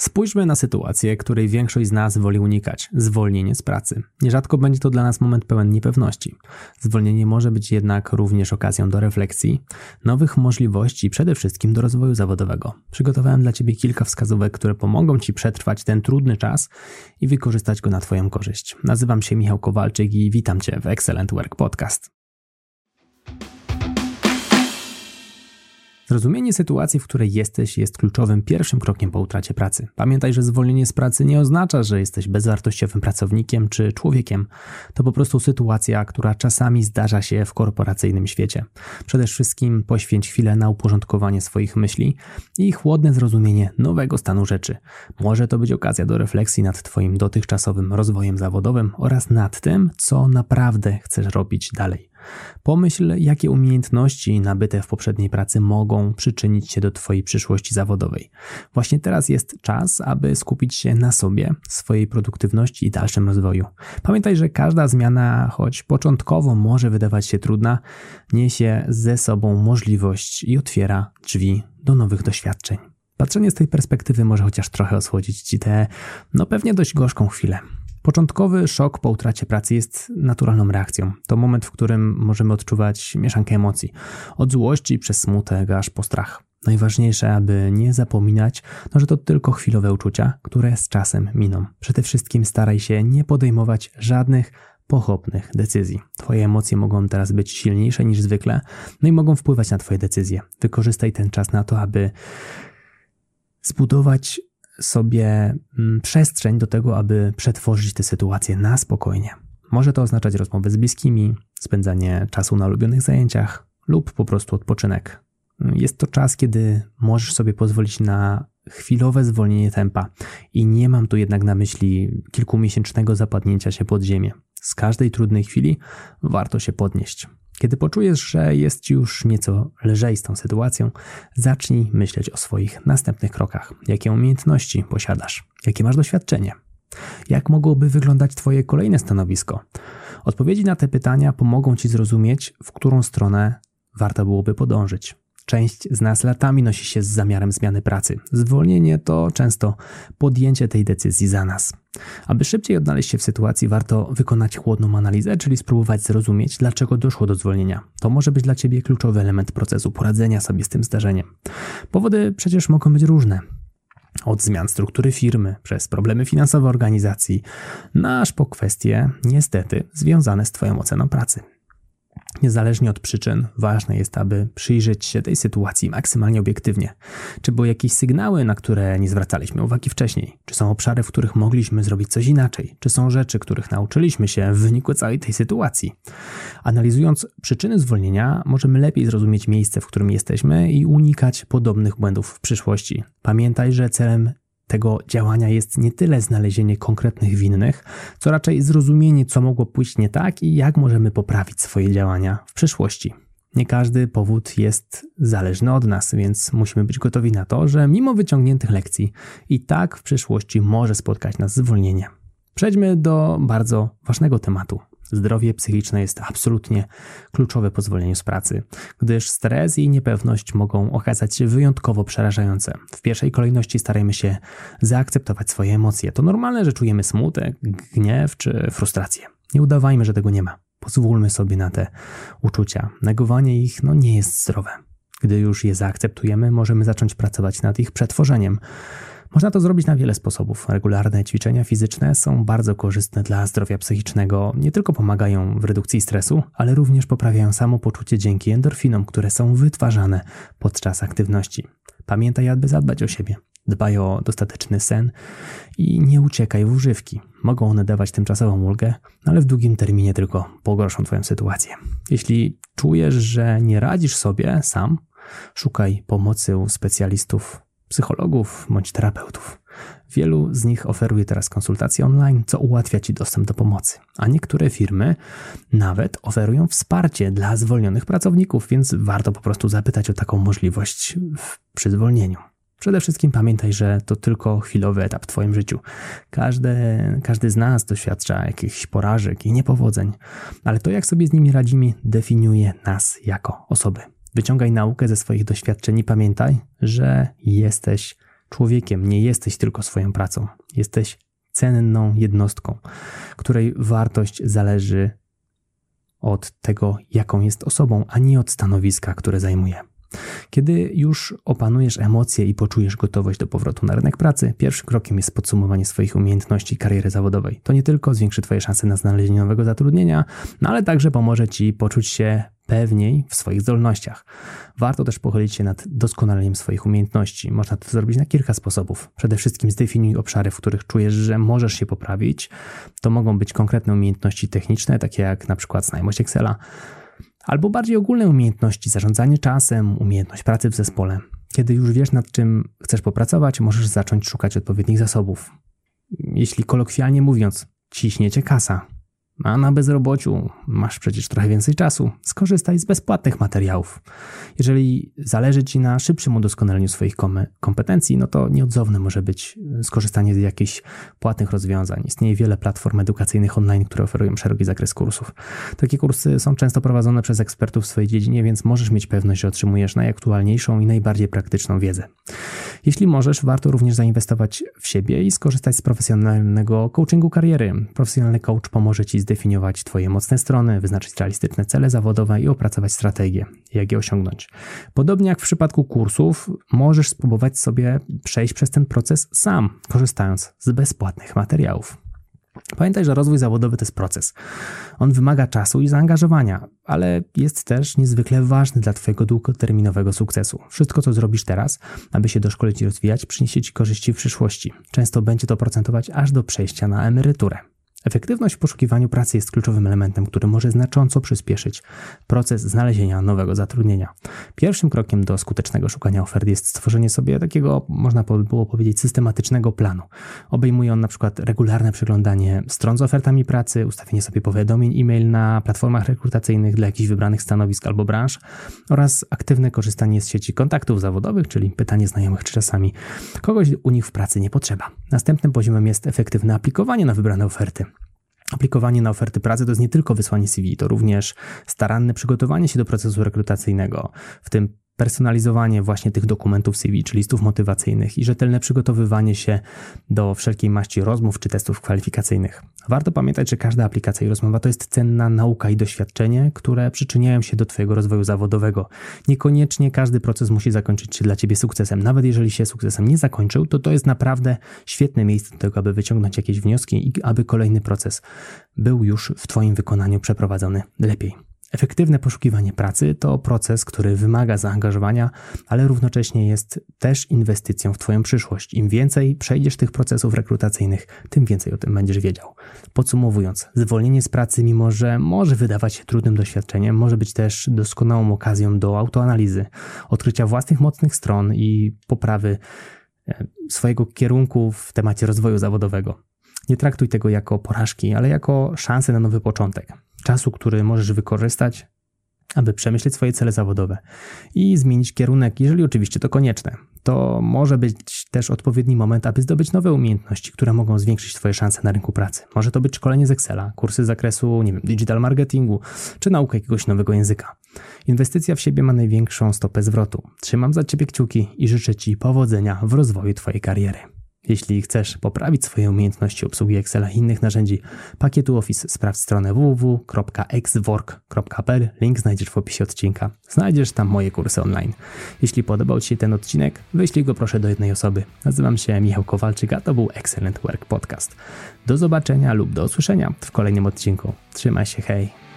Spójrzmy na sytuację, której większość z nas woli unikać zwolnienie z pracy. Nierzadko będzie to dla nas moment pełen niepewności. Zwolnienie może być jednak również okazją do refleksji, nowych możliwości i przede wszystkim do rozwoju zawodowego. Przygotowałem dla Ciebie kilka wskazówek, które pomogą Ci przetrwać ten trudny czas i wykorzystać go na Twoją korzyść. Nazywam się Michał Kowalczyk i witam Cię w Excellent Work Podcast. Zrozumienie sytuacji, w której jesteś, jest kluczowym pierwszym krokiem po utracie pracy. Pamiętaj, że zwolnienie z pracy nie oznacza, że jesteś bezwartościowym pracownikiem czy człowiekiem. To po prostu sytuacja, która czasami zdarza się w korporacyjnym świecie. Przede wszystkim poświęć chwilę na uporządkowanie swoich myśli i chłodne zrozumienie nowego stanu rzeczy. Może to być okazja do refleksji nad Twoim dotychczasowym rozwojem zawodowym oraz nad tym, co naprawdę chcesz robić dalej. Pomyśl, jakie umiejętności nabyte w poprzedniej pracy mogą przyczynić się do Twojej przyszłości zawodowej. Właśnie teraz jest czas, aby skupić się na sobie, swojej produktywności i dalszym rozwoju. Pamiętaj, że każda zmiana, choć początkowo może wydawać się trudna, niesie ze sobą możliwość i otwiera drzwi do nowych doświadczeń. Patrzenie z tej perspektywy może chociaż trochę osłodzić Ci tę, no pewnie dość gorzką chwilę. Początkowy szok po utracie pracy jest naturalną reakcją. To moment, w którym możemy odczuwać mieszankę emocji. Od złości przez smutek aż po strach. Najważniejsze, aby nie zapominać, no, że to tylko chwilowe uczucia, które z czasem miną. Przede wszystkim staraj się nie podejmować żadnych pochopnych decyzji. Twoje emocje mogą teraz być silniejsze niż zwykle, no i mogą wpływać na Twoje decyzje. Wykorzystaj ten czas na to, aby zbudować sobie mm, przestrzeń do tego, aby przetworzyć tę sytuację na spokojnie. Może to oznaczać rozmowy z bliskimi, spędzanie czasu na ulubionych zajęciach lub po prostu odpoczynek. Jest to czas, kiedy możesz sobie pozwolić na chwilowe zwolnienie tempa i nie mam tu jednak na myśli kilkumiesięcznego zapadnięcia się pod ziemię. Z każdej trudnej chwili warto się podnieść. Kiedy poczujesz, że jest ci już nieco lżej z tą sytuacją, zacznij myśleć o swoich następnych krokach. Jakie umiejętności posiadasz? Jakie masz doświadczenie? Jak mogłoby wyglądać Twoje kolejne stanowisko? Odpowiedzi na te pytania pomogą Ci zrozumieć, w którą stronę warto byłoby podążyć. Część z nas latami nosi się z zamiarem zmiany pracy. Zwolnienie to często podjęcie tej decyzji za nas. Aby szybciej odnaleźć się w sytuacji, warto wykonać chłodną analizę, czyli spróbować zrozumieć, dlaczego doszło do zwolnienia. To może być dla Ciebie kluczowy element procesu poradzenia sobie z tym zdarzeniem. Powody przecież mogą być różne. Od zmian struktury firmy, przez problemy finansowe organizacji, aż po kwestie, niestety, związane z Twoją oceną pracy. Niezależnie od przyczyn, ważne jest, aby przyjrzeć się tej sytuacji maksymalnie obiektywnie. Czy były jakieś sygnały, na które nie zwracaliśmy uwagi wcześniej? Czy są obszary, w których mogliśmy zrobić coś inaczej? Czy są rzeczy, których nauczyliśmy się w wyniku całej tej sytuacji? Analizując przyczyny zwolnienia, możemy lepiej zrozumieć miejsce, w którym jesteśmy i unikać podobnych błędów w przyszłości. Pamiętaj, że celem tego działania jest nie tyle znalezienie konkretnych winnych, co raczej zrozumienie, co mogło pójść nie tak i jak możemy poprawić swoje działania w przyszłości. Nie każdy powód jest zależny od nas, więc musimy być gotowi na to, że mimo wyciągniętych lekcji i tak w przyszłości może spotkać nas zwolnienie. Przejdźmy do bardzo ważnego tematu Zdrowie psychiczne jest absolutnie kluczowe po zwolnieniu z pracy, gdyż stres i niepewność mogą okazać się wyjątkowo przerażające. W pierwszej kolejności starajmy się zaakceptować swoje emocje. To normalne, że czujemy smutek, gniew czy frustrację. Nie udawajmy, że tego nie ma. Pozwólmy sobie na te uczucia. Negowanie ich no, nie jest zdrowe. Gdy już je zaakceptujemy, możemy zacząć pracować nad ich przetworzeniem. Można to zrobić na wiele sposobów. Regularne ćwiczenia fizyczne są bardzo korzystne dla zdrowia psychicznego. Nie tylko pomagają w redukcji stresu, ale również poprawiają samopoczucie dzięki endorfinom, które są wytwarzane podczas aktywności. Pamiętaj, aby zadbać o siebie. Dbaj o dostateczny sen i nie uciekaj w używki. Mogą one dawać tymczasową ulgę, ale w długim terminie tylko pogorszą Twoją sytuację. Jeśli czujesz, że nie radzisz sobie sam, szukaj pomocy u specjalistów psychologów bądź terapeutów. Wielu z nich oferuje teraz konsultacje online, co ułatwia Ci dostęp do pomocy. A niektóre firmy nawet oferują wsparcie dla zwolnionych pracowników, więc warto po prostu zapytać o taką możliwość przy zwolnieniu. Przede wszystkim pamiętaj, że to tylko chwilowy etap w Twoim życiu. Każdy, każdy z nas doświadcza jakichś porażek i niepowodzeń, ale to, jak sobie z nimi radzimy, definiuje nas jako osoby. Wyciągaj naukę ze swoich doświadczeń i pamiętaj, że jesteś człowiekiem, nie jesteś tylko swoją pracą. Jesteś cenną jednostką, której wartość zależy od tego, jaką jest osobą, a nie od stanowiska, które zajmuje. Kiedy już opanujesz emocje i poczujesz gotowość do powrotu na rynek pracy, pierwszym krokiem jest podsumowanie swoich umiejętności kariery zawodowej. To nie tylko zwiększy Twoje szanse na znalezienie nowego zatrudnienia, no ale także pomoże Ci poczuć się pewniej w swoich zdolnościach. Warto też pochylić się nad doskonaleniem swoich umiejętności. Można to zrobić na kilka sposobów. Przede wszystkim zdefiniuj obszary, w których czujesz, że możesz się poprawić. To mogą być konkretne umiejętności techniczne, takie jak na przykład znajomość Excela, albo bardziej ogólne umiejętności, zarządzanie czasem, umiejętność pracy w zespole. Kiedy już wiesz, nad czym chcesz popracować, możesz zacząć szukać odpowiednich zasobów. Jeśli kolokwialnie mówiąc, ciśniecie kasa, a na bezrobociu masz przecież trochę więcej czasu. Skorzystaj z bezpłatnych materiałów. Jeżeli zależy Ci na szybszym udoskonaleniu swoich kompetencji, no to nieodzowne może być skorzystanie z jakichś płatnych rozwiązań. Istnieje wiele platform edukacyjnych online, które oferują szeroki zakres kursów. Takie kursy są często prowadzone przez ekspertów w swojej dziedzinie, więc możesz mieć pewność, że otrzymujesz najaktualniejszą i najbardziej praktyczną wiedzę. Jeśli możesz, warto również zainwestować w siebie i skorzystać z profesjonalnego coachingu kariery. Profesjonalny coach pomoże Ci zdefiniować Twoje mocne strony, wyznaczyć realistyczne cele zawodowe i opracować strategię, jak je osiągnąć. Podobnie jak w przypadku kursów, możesz spróbować sobie przejść przez ten proces sam, korzystając z bezpłatnych materiałów. Pamiętaj, że rozwój zawodowy to jest proces. On wymaga czasu i zaangażowania, ale jest też niezwykle ważny dla Twojego długoterminowego sukcesu. Wszystko, co zrobisz teraz, aby się doszkolić i rozwijać, przyniesie Ci korzyści w przyszłości. Często będzie to procentować aż do przejścia na emeryturę. Efektywność w poszukiwaniu pracy jest kluczowym elementem, który może znacząco przyspieszyć proces znalezienia nowego zatrudnienia. Pierwszym krokiem do skutecznego szukania ofert jest stworzenie sobie takiego, można by było powiedzieć, systematycznego planu. Obejmuje on na przykład regularne przeglądanie stron z ofertami pracy, ustawienie sobie powiadomień e-mail na platformach rekrutacyjnych dla jakichś wybranych stanowisk albo branż oraz aktywne korzystanie z sieci kontaktów zawodowych, czyli pytanie znajomych, czy czasami kogoś u nich w pracy nie potrzeba. Następnym poziomem jest efektywne aplikowanie na wybrane oferty. Aplikowanie na oferty pracy to jest nie tylko wysłanie CV, to również staranne przygotowanie się do procesu rekrutacyjnego, w tym personalizowanie właśnie tych dokumentów CV, czy listów motywacyjnych i rzetelne przygotowywanie się do wszelkiej maści rozmów czy testów kwalifikacyjnych. Warto pamiętać, że każda aplikacja i rozmowa to jest cenna nauka i doświadczenie, które przyczyniają się do Twojego rozwoju zawodowego. Niekoniecznie każdy proces musi zakończyć się dla Ciebie sukcesem. Nawet jeżeli się sukcesem nie zakończył, to to jest naprawdę świetne miejsce do tego, aby wyciągnąć jakieś wnioski i aby kolejny proces był już w Twoim wykonaniu przeprowadzony lepiej. Efektywne poszukiwanie pracy to proces, który wymaga zaangażowania, ale równocześnie jest też inwestycją w Twoją przyszłość. Im więcej przejdziesz tych procesów rekrutacyjnych, tym więcej o tym będziesz wiedział. Podsumowując, zwolnienie z pracy, mimo że może wydawać się trudnym doświadczeniem, może być też doskonałą okazją do autoanalizy, odkrycia własnych mocnych stron i poprawy e, swojego kierunku w temacie rozwoju zawodowego. Nie traktuj tego jako porażki, ale jako szansę na nowy początek czasu, który możesz wykorzystać, aby przemyśleć swoje cele zawodowe i zmienić kierunek, jeżeli oczywiście to konieczne. To może być też odpowiedni moment, aby zdobyć nowe umiejętności, które mogą zwiększyć Twoje szanse na rynku pracy. Może to być szkolenie z Excela, kursy z zakresu, nie wiem, digital marketingu, czy nauka jakiegoś nowego języka. Inwestycja w siebie ma największą stopę zwrotu. Trzymam za Ciebie kciuki i życzę Ci powodzenia w rozwoju Twojej kariery. Jeśli chcesz poprawić swoje umiejętności obsługi Excela i innych narzędzi pakietu Office, sprawdź stronę www.exwork.pl. Link znajdziesz w opisie odcinka. Znajdziesz tam moje kursy online. Jeśli podobał Ci się ten odcinek, wyślij go proszę do jednej osoby. Nazywam się Michał Kowalczyk, a to był Excellent Work Podcast. Do zobaczenia lub do usłyszenia w kolejnym odcinku. Trzymaj się, hej!